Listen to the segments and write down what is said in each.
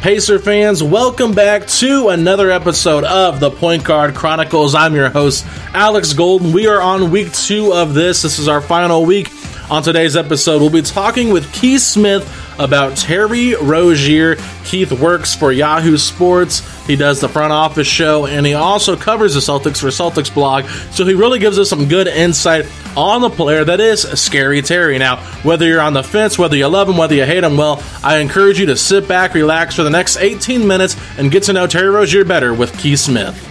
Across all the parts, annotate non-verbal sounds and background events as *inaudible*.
Pacer fans, welcome back to another episode of the Point Guard Chronicles. I'm your host, Alex Golden. We are on week two of this. This is our final week. On today's episode, we'll be talking with Keith Smith about Terry Rozier. Keith works for Yahoo Sports. He does the front office show, and he also covers the Celtics for Celtics blog. So he really gives us some good insight on the player that is Scary Terry. Now, whether you're on the fence, whether you love him, whether you hate him, well, I encourage you to sit back, relax for the next 18 minutes, and get to know Terry Rozier better with Keith Smith.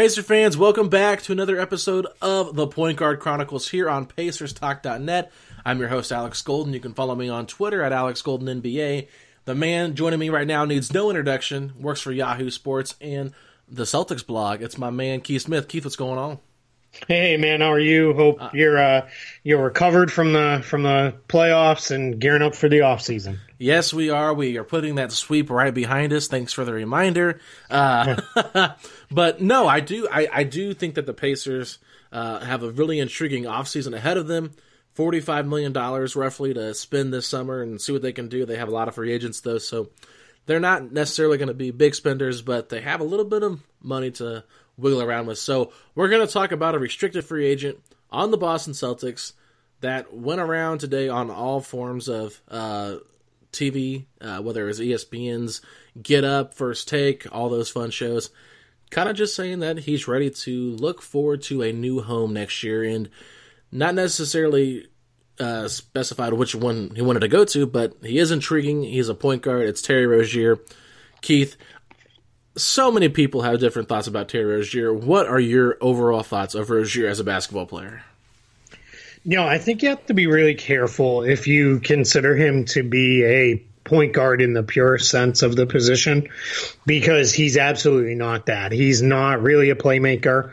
Pacer fans, welcome back to another episode of the Point Guard Chronicles here on PacersTalk.net. I'm your host, Alex Golden. You can follow me on Twitter at AlexGoldenNBA. The man joining me right now needs no introduction, works for Yahoo Sports and the Celtics blog. It's my man, Keith Smith. Keith, what's going on? Hey man, how are you? Hope uh, you're uh, you're recovered from the from the playoffs and gearing up for the off season. Yes, we are. We are putting that sweep right behind us. Thanks for the reminder. Uh, *laughs* but no, I do I, I do think that the Pacers uh, have a really intriguing offseason ahead of them. $45 million roughly to spend this summer and see what they can do. They have a lot of free agents, though, so they're not necessarily going to be big spenders, but they have a little bit of money to wiggle around with. So we're going to talk about a restricted free agent on the Boston Celtics that went around today on all forms of uh, TV, uh, whether it was ESPN's Get Up, First Take, all those fun shows. Kind of just saying that he's ready to look forward to a new home next year and not necessarily uh, specified which one he wanted to go to, but he is intriguing. He's a point guard. It's Terry Rozier. Keith, so many people have different thoughts about Terry Rozier. What are your overall thoughts of Rozier as a basketball player? Know, I think you have to be really careful if you consider him to be a point guard in the pure sense of the position, because he's absolutely not that. He's not really a playmaker.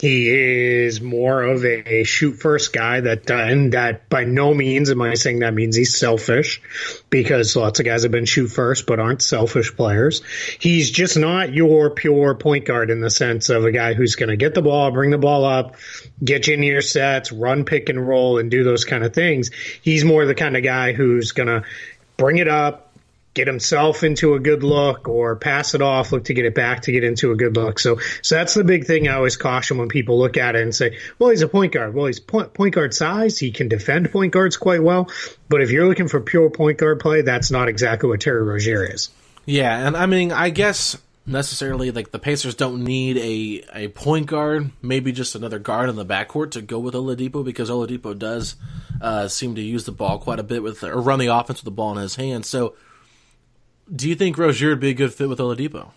He is more of a shoot first guy that, uh, and that by no means am I saying that means he's selfish because lots of guys have been shoot first but aren't selfish players. He's just not your pure point guard in the sense of a guy who's going to get the ball, bring the ball up, get you into your sets, run pick and roll and do those kind of things. He's more the kind of guy who's going to bring it up, get himself into a good look or pass it off, look to get it back to get into a good look. So, so that's the big thing I always caution when people look at it and say, well, he's a point guard. Well, he's point, point guard size. He can defend point guards quite well. But if you're looking for pure point guard play, that's not exactly what Terry Rozier is. Yeah. And I mean, I guess necessarily like the Pacers don't need a, a point guard, maybe just another guard in the backcourt to go with Oladipo because Oladipo does uh, seem to use the ball quite a bit with or run the offense with the ball in his hands. So do you think Rozier would be a good fit with Oladipo?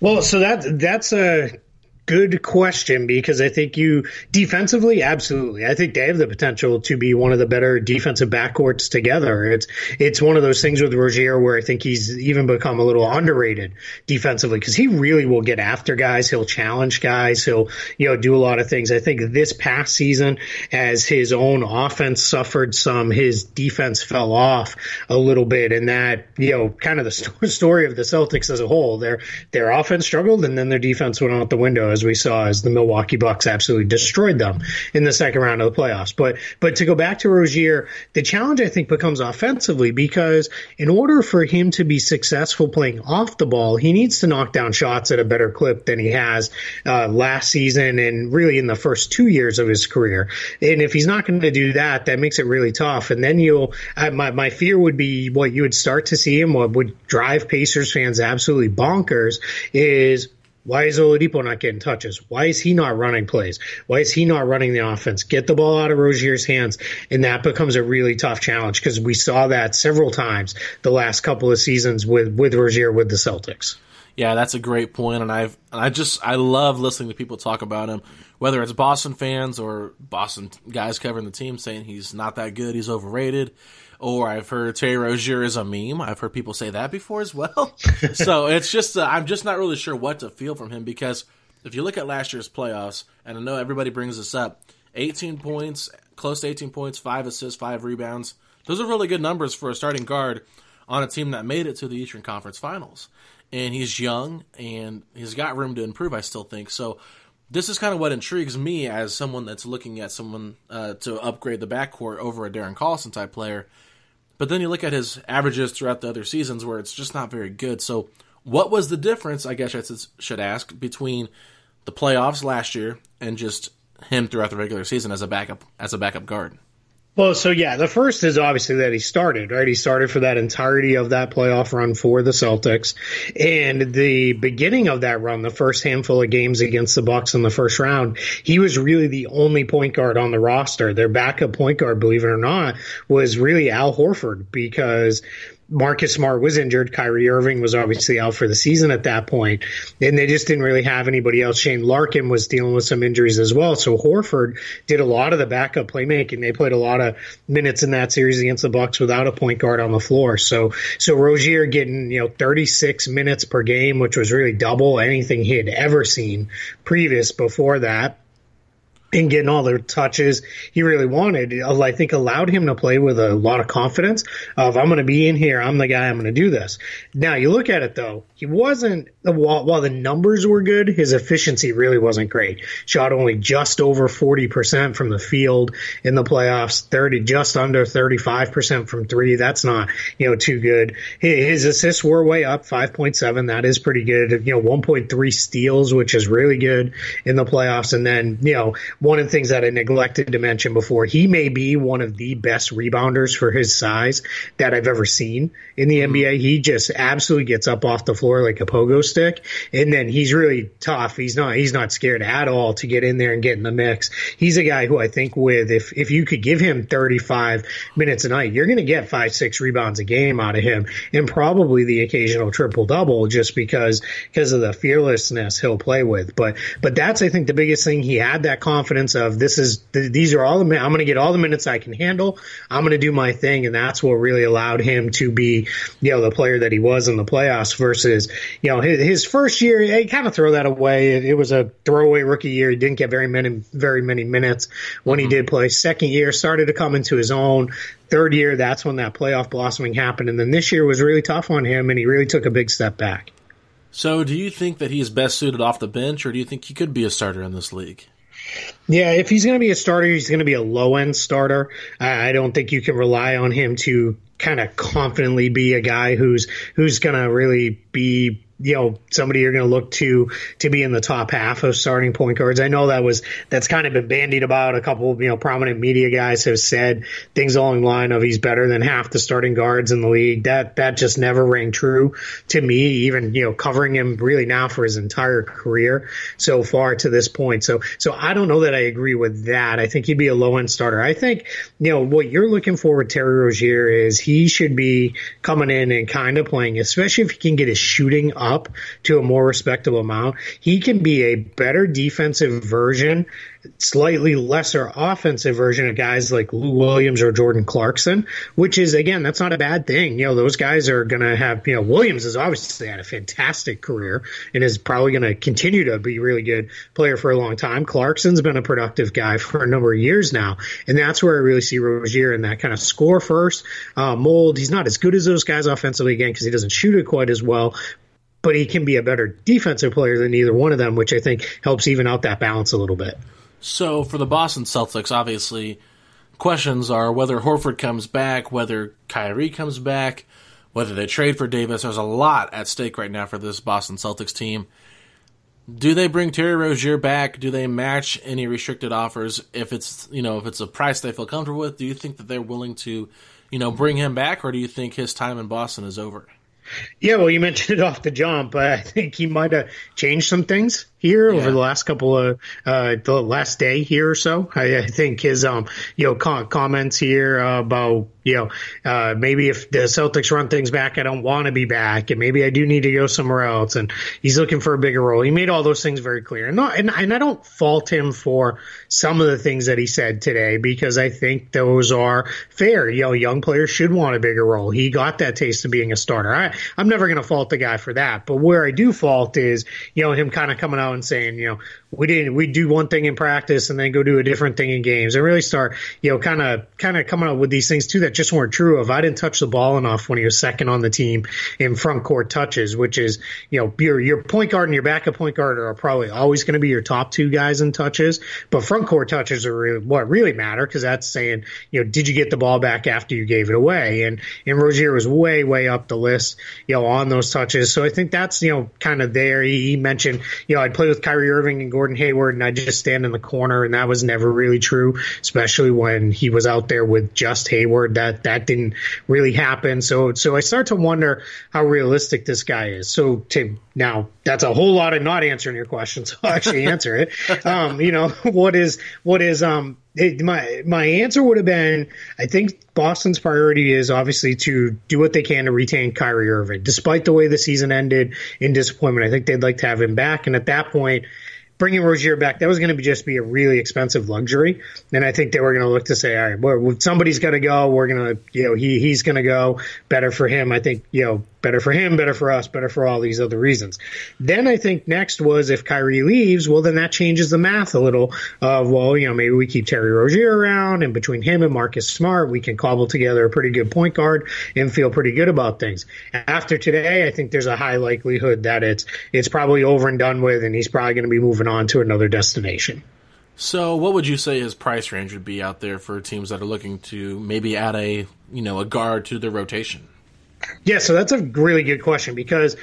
Well, so that that's a good question because I think you defensively, absolutely. I think they have the potential to be one of the better defensive backcourts together. It's it's one of those things with Rozier where I think he's even become a little underrated defensively because he really will get after guys. He'll challenge guys. He'll you know do a lot of things. I think this past season, as his own offense suffered some, his defense fell off a little bit, and that you know kind of the story of the Celtics as a whole. Their their offense struggled, and then their defense went out the window as we saw as the Milwaukee Bucks absolutely destroyed them in the second round of the playoffs. But but to go back to Rozier, the challenge I think becomes offensively because in order for him to be successful playing off the ball, he needs to knock down shots at a better clip than he has uh, last season and really in the first two years of his career. And if he's not going to do that, that makes it really tough. And then you'll I, my my fear would be what you would start to see him what would drive Pacers fans absolutely bonkers is why is Oladipo not getting touches? Why is he not running plays? Why is he not running the offense? Get the ball out of Rozier's hands, and that becomes a really tough challenge because we saw that several times the last couple of seasons with with Rozier with the Celtics. Yeah, that's a great point, and I've and I just I love listening to people talk about him, whether it's Boston fans or Boston guys covering the team saying he's not that good, he's overrated or I've heard Terry Rozier is a meme. I've heard people say that before as well. *laughs* so it's just uh, I'm just not really sure what to feel from him because if you look at last year's playoffs, and I know everybody brings this up, 18 points, close to 18 points, five assists, five rebounds. Those are really good numbers for a starting guard on a team that made it to the Eastern Conference Finals. And he's young and he's got room to improve, I still think. So this is kind of what intrigues me as someone that's looking at someone uh, to upgrade the backcourt over a Darren Collison type player. But then you look at his averages throughout the other seasons where it's just not very good. So, what was the difference, I guess I should ask, between the playoffs last year and just him throughout the regular season as a backup as a backup guard? Well, so yeah, the first is obviously that he started, right? He started for that entirety of that playoff run for the Celtics. And the beginning of that run, the first handful of games against the Bucks in the first round, he was really the only point guard on the roster. Their backup point guard, believe it or not, was really Al Horford because Marcus Smart was injured. Kyrie Irving was obviously out for the season at that point, and they just didn't really have anybody else. Shane Larkin was dealing with some injuries as well. So Horford did a lot of the backup playmaking. They played a lot of minutes in that series against the Bucks without a point guard on the floor. So so Rozier getting you know 36 minutes per game, which was really double anything he had ever seen previous before that and getting all the touches he really wanted, I think allowed him to play with a lot of confidence of I'm going to be in here, I'm the guy, I'm going to do this. Now you look at it though, he wasn't while, while the numbers were good, his efficiency really wasn't great. Shot only just over 40% from the field in the playoffs, 30 just under 35% from 3. That's not, you know, too good. His assists were way up, 5.7. That is pretty good. You know, 1.3 steals, which is really good in the playoffs and then, you know, one of the things that I neglected to mention before, he may be one of the best rebounders for his size that I've ever seen in the mm-hmm. NBA. He just absolutely gets up off the floor like a pogo stick. And then he's really tough. He's not, he's not scared at all to get in there and get in the mix. He's a guy who I think with, if, if you could give him 35 minutes a night, you're going to get five, six rebounds a game out of him and probably the occasional triple double just because, because of the fearlessness he'll play with. But, but that's, I think the biggest thing. He had that confidence confidence of this is these are all the I'm going to get all the minutes I can handle. I'm going to do my thing, and that's what really allowed him to be you know the player that he was in the playoffs. Versus you know his, his first year, he kind of throw that away. It, it, was a throwaway rookie year. He didn't get very many very many minutes when mm-hmm. he did play. Second year started to come into his own. Third year, that's when that playoff blossoming happened, and then this year was really tough on him, and he really took a big step back. So, do you think that he is best suited off the bench, or do you think he could be a starter in this league? Yeah, if he's going to be a starter, he's going to be a low end starter. I don't think you can rely on him to kind of confidently be a guy who's who's going to really be you know somebody you're going to look to to be in the top half of starting point guards. I know that was that's kind of been bandied about. A couple you know prominent media guys have said things along the line of he's better than half the starting guards in the league. That that just never rang true to me. Even you know covering him really now for his entire career so far to this point. So so I don't know that I agree with that. I think he'd be a low end starter. I think you know what you're looking for with Terry Rozier is he should be coming in and kind of playing, especially if he can get his shooting up to a more respectable amount, he can be a better defensive version slightly lesser offensive version of guys like Lou Williams or Jordan Clarkson, which is again, that's not a bad thing. You know, those guys are going to have, you know, Williams has obviously had a fantastic career and is probably going to continue to be a really good player for a long time. Clarkson's been a productive guy for a number of years now. And that's where I really see Rozier in that kind of score first uh, mold. He's not as good as those guys offensively again because he doesn't shoot it quite as well, but he can be a better defensive player than either one of them, which I think helps even out that balance a little bit. So for the Boston Celtics, obviously, questions are whether Horford comes back, whether Kyrie comes back, whether they trade for Davis. There's a lot at stake right now for this Boston Celtics team. Do they bring Terry Rozier back? Do they match any restricted offers? If it's you know if it's a price they feel comfortable with, do you think that they're willing to, you know, bring him back, or do you think his time in Boston is over? Yeah, well, you mentioned it off the jump. I think he might have changed some things here yeah. over the last couple of uh, the last day here or so. I, I think his um you know com- comments here uh, about you know uh, maybe if the Celtics run things back, I don't want to be back, and maybe I do need to go somewhere else. And he's looking for a bigger role. He made all those things very clear, and not, and, and I don't fault him for some of the things that he said today because I think those are fair. You know, young players should want a bigger role. He got that taste of being a starter. I, I'm never going to fault the guy for that, but where I do fault is you know him kind of coming out and saying, you know, we didn't we do one thing in practice and then go do a different thing in games and really start you know kind of kind of coming up with these things too that just weren't true of. I didn't touch the ball enough when he was second on the team in front court touches which is you know your your point guard and your backup point guard are probably always going to be your top two guys in touches but front court touches are really, what really matter because that's saying you know did you get the ball back after you gave it away? And and Rozier was way way up the list you know on those touches. So I think that's you know kind of there. He, he mentioned you know I'd play with Kyrie Irving and Gordon Hayward and I just stand in the corner and that was never really true, especially when he was out there with just Hayward. That that didn't really happen. So so I start to wonder how realistic this guy is. So to now that's a whole lot of not answering your question, so I'll actually answer it. *laughs* Um, you know, *laughs* what is what is um it, my my answer would have been I think Boston's priority is obviously to do what they can to retain Kyrie Irving, despite the way the season ended in disappointment. I think they'd like to have him back, and at that point, bringing Rozier back, that was going to be just be a really expensive luxury. And I think they were going to look to say, all right, well, somebody's got to go. We're going to, you know, he, he's going to go better for him. I think, you know, better for him, better for us, better for all these other reasons. Then I think next was if Kyrie leaves, well, then that changes the math a little of, well, you know, maybe we keep Terry Rozier around and between him and Marcus Smart, we can cobble together a pretty good point guard and feel pretty good about things. After today, I think there's a high likelihood that it's, it's probably over and done with and he's probably going to be moving on to another destination. So, what would you say his price range would be out there for teams that are looking to maybe add a, you know, a guard to their rotation? Yeah, so that's a really good question because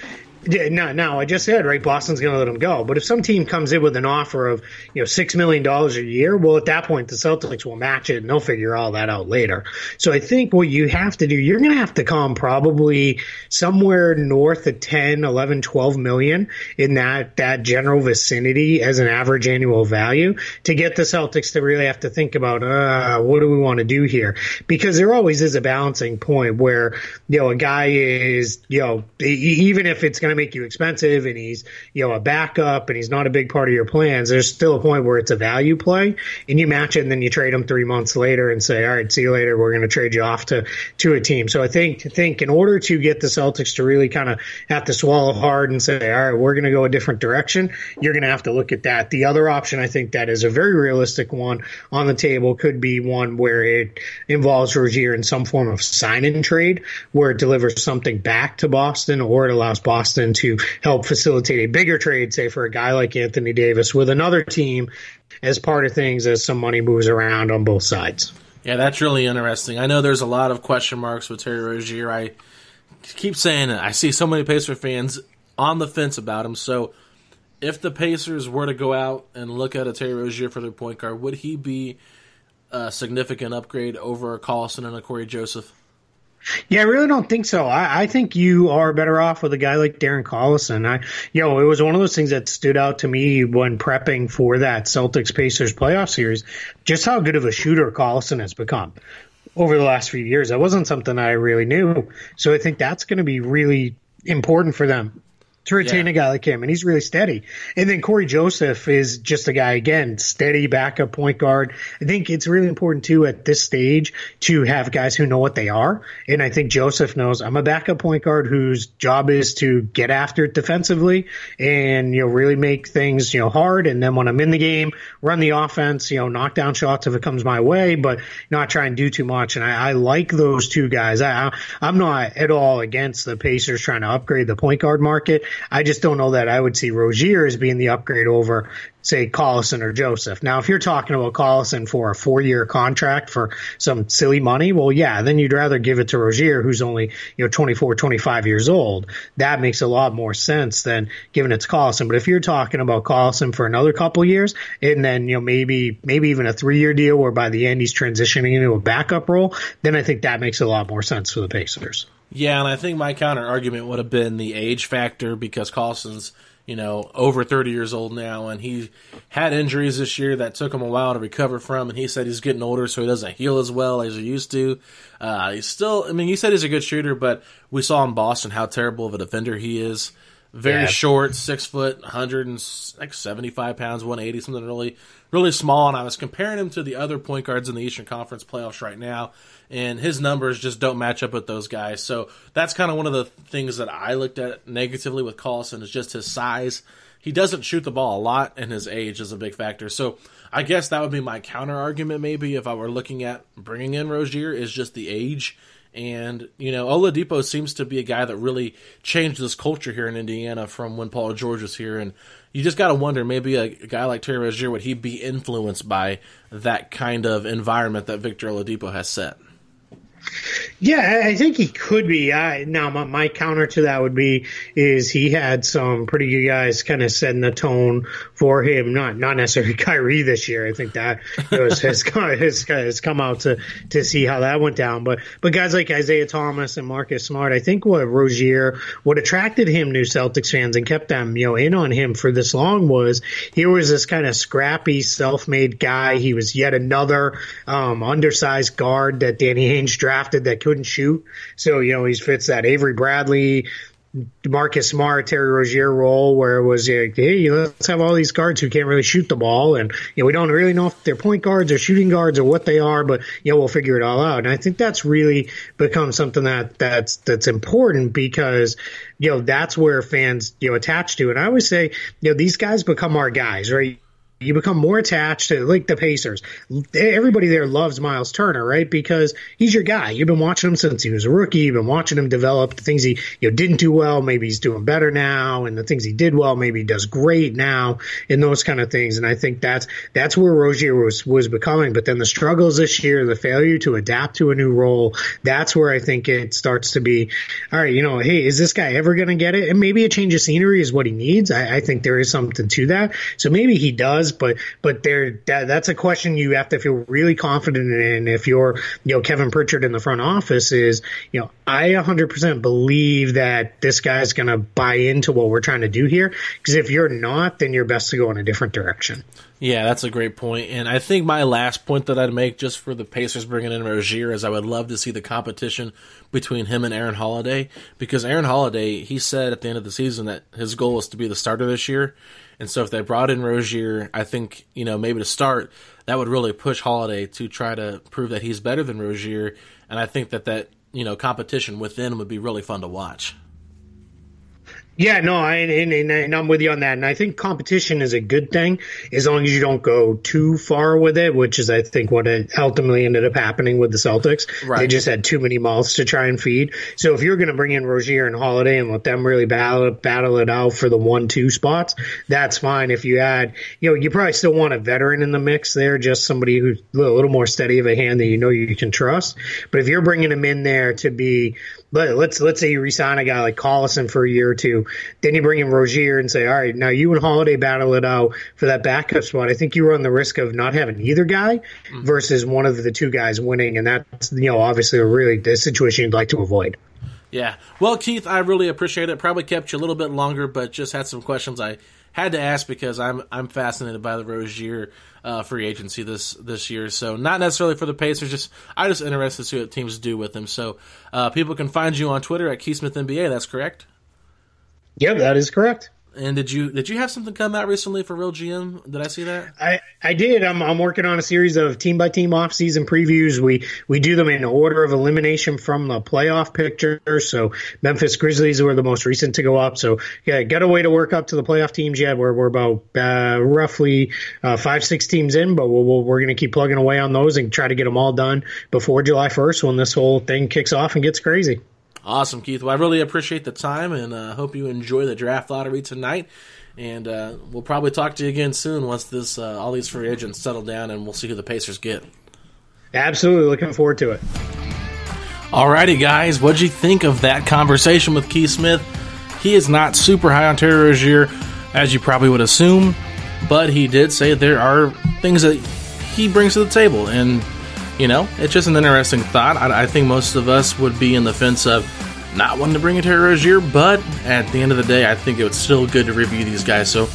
now, now I just said right, Boston's going to let him go. But if some team comes in with an offer of you know six million dollars a year, well, at that point the Celtics will match it and they'll figure all that out later. So I think what you have to do, you're going to have to come probably somewhere north of 10, 11, 12 million in that that general vicinity as an average annual value to get the Celtics to really have to think about uh, what do we want to do here because there always is a balancing point where you know a guy is you know even if it's going to make you expensive and he's, you know, a backup and he's not a big part of your plans, there's still a point where it's a value play and you match it and then you trade him three months later and say, all right, see you later. We're going to trade you off to, to a team. So I think, think in order to get the Celtics to really kind of have to swallow hard and say, all right, we're going to go a different direction, you're going to have to look at that. The other option I think that is a very realistic one on the table could be one where it involves Rozier in some form of sign in trade where it delivers something back to Boston or it allows Boston Boston to help facilitate a bigger trade, say for a guy like Anthony Davis with another team as part of things as some money moves around on both sides. Yeah, that's really interesting. I know there's a lot of question marks with Terry Rozier. I keep saying it. I see so many Pacer fans on the fence about him. So if the Pacers were to go out and look at a Terry Rozier for their point guard, would he be a significant upgrade over a Collison and a Cory Joseph? Yeah, I really don't think so. I, I, think you are better off with a guy like Darren Collison. I, you know, it was one of those things that stood out to me when prepping for that Celtics Pacers playoff series, just how good of a shooter Collison has become over the last few years. That wasn't something I really knew. So I think that's going to be really important for them to retain Yeah. a guy like him, and he's really steady. And then Cory Joseph is just a guy again, steady backup point guard. I think it's really important too at this stage to have guys who know what they are. And I think Joseph knows I'm a backup point guard whose job is to get after it defensively and you know really make things you know hard. And then when I'm in the game, run the offense, you know, knock down shots if it comes my way, but not try and do too much. And I, I like those two guys. I, I I'm not at all against the Pacers trying to upgrade the point guard market. I just don't know that I would see Rozier as being the upgrade over, say, Collison or Joseph. Now, if you're talking about Collison for a four year contract for some silly money, well, yeah, then you'd rather give it to Rozier, who's only, you know, 24, 25 years old. That makes a lot more sense than giving it to Collison. But if you're talking about Collison for another couple years, and then, you know, maybe, maybe even a three year deal where by the end he's transitioning into a backup role, then I think that makes a lot more sense for the Pacers. Yeah, and I think my counter argument would have been the age factor because Collison's, you know, over 30 years old now, and he had injuries this year that took him a while to recover from, and he said he's getting older, so he doesn't heal as well as he used to. Uh, he's still, I mean, you said he's a good shooter, but we saw in Boston how terrible of a defender he is. Very Yeah. short, six foot, 100 and like 75 pounds, 180, something really, really small. And I was comparing him to the other point guards in the Eastern Conference playoffs right now, and his numbers just don't match up with those guys. So that's kind of one of the things that I looked at negatively with Collison is just his size. He doesn't shoot the ball a lot, and his age is a big factor. So I guess that would be my counter argument, maybe if I were looking at bringing in Rozier, is just the age. And, you know, Oladipo seems to be a guy that really changed this culture here in Indiana from when Paul George was here. And you just got to wonder maybe a, a guy like Terry Rozier, would he be influenced by that kind of environment that Victor Oladipo has set? Yeah, I think he could be. I, now, my, my counter to that would be is he had some pretty good guys kind of setting the tone for him. Not not necessarily *laughs* Kyrie this year. I think that was, has, *laughs* come, has, come out to to see how that went down. But but guys like Isaiah Thomas and Marcus Smart, I think what Rozier, what attracted him to Celtics fans and kept them you know in on him for this long was he was this kind of scrappy, self-made guy. He was yet another um, undersized guard that Danny Ainge drafted that couldn't shoot. So, you know, he fits that Avery Bradley, Marcus Smart, Terry Rozier role where it was, like, hey, let's have all these guards who can't really shoot the ball. And, you know, we don't really know if they're point guards or shooting guards or what they are, but, you know, we'll figure it all out. And I think that's really become something that, that's, that's important because, you know, that's where fans, you know, attach to. And I always say, you know, these guys become our guys, right? You become more attached to like the Pacers. Everybody there loves Miles Turner, right? Because he's your guy. You've been watching him since he was a rookie. You've been watching him develop. The things he you know didn't do well, maybe he's doing better now, and the things he did well, maybe he does great now, and those kind of things. And I think that's that's where Rozier was was becoming. But then the struggles this year, the failure to adapt to a new role, that's where I think it starts to be. All right, you know, hey, is this guy ever going to get it? And maybe a change of scenery is what he needs. I, I think there is something to that. So maybe he does but but there that, that's a question you have to feel really confident in. If you're you know Kevin Pritchard in the front office is you know I 100% believe that this guy's going to buy into what we're trying to do here because if you're not, then you're best to go in a different direction. Yeah, that's a great point. And I think my last point that I'd make just for the Pacers bringing in Rozier is I would love to see the competition between him and Aaron Holiday because Aaron Holiday, he said at the end of the season that his goal was to be the starter this year. And so if they brought in Rozier, I think, you know, maybe to start, that would really push Holiday to try to prove that he's better than Rozier. And I think that that, you know, competition within would be really fun to watch. Yeah, no, I, and, and, and I'm with you on that. And I think competition is a good thing as long as you don't go too far with it, which is, I think, what ultimately ended up happening with the Celtics. Right. They just had too many mouths to try and feed. So if you're going to bring in Rozier and Holiday and let them really battle, battle it out for the one, two spots, that's fine. If you add, you know, you probably still want a veteran in the mix there, just somebody who's a little, more steady of a hand that you know you can trust. But if you're bringing him in there to be, let, let's let's say you resign a guy like Collison for a year or two, then you bring in Rozier and say, all right, now you and Holiday battle it out for that backup spot. I think you run the risk of not having either guy mm-hmm. versus one of the two guys winning, and that's you know obviously a really the situation you'd like to avoid. Yeah. Well, Keith, I really appreciate it. Probably kept you a little bit longer, but just had some questions I had to ask because I'm I'm fascinated by the Rozier uh, free agency this this year. So not necessarily for the Pacers, just I just interested to see what teams do with him. So uh, people can find you on Twitter at KeithSmithNBA. That's correct. Yep, that is correct. And did you did you have something come out recently for Real GM? Did I see that? I, I did. I'm, I'm working on a series of team by team off season previews. We we do them in order of elimination from the playoff picture. So Memphis Grizzlies were the most recent to go up. So yeah, got a way to work up to the playoff teams yet. We're we're about uh, roughly uh, five six teams in, but we'll, we're going to keep plugging away on those and try to get them all done before July 1st when this whole thing kicks off and gets crazy. Awesome, Keith. Well, I really appreciate the time and uh, hope you enjoy the draft lottery tonight. And uh, we'll probably talk to you again soon once this uh, all these free agents settle down, and we'll see who the Pacers get. Absolutely, looking forward to it. Alrighty, guys, what'd you think of that conversation with Keith Smith? He is not super high on Terry Rozier, as you probably would assume, but he did say there are things that he brings to the table, and you know, it's just an interesting thought. I, I, think most of us would be in the fence of not wanting to bring in Terry Rozier, but at the end of the day, I think it was still good to review these guys. So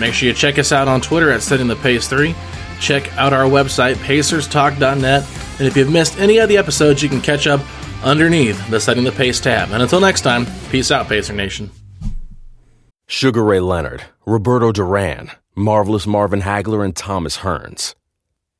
make sure you check us out on Twitter at Setting the Pace 3. Check out our website, pacerstalk.net. And if you've missed any of the episodes, you can catch up underneath the Setting the Pace tab. And until next time, peace out, Pacer Nation. Sugar Ray Leonard, Roberto Duran, Marvelous Marvin Hagler, and Thomas Hearns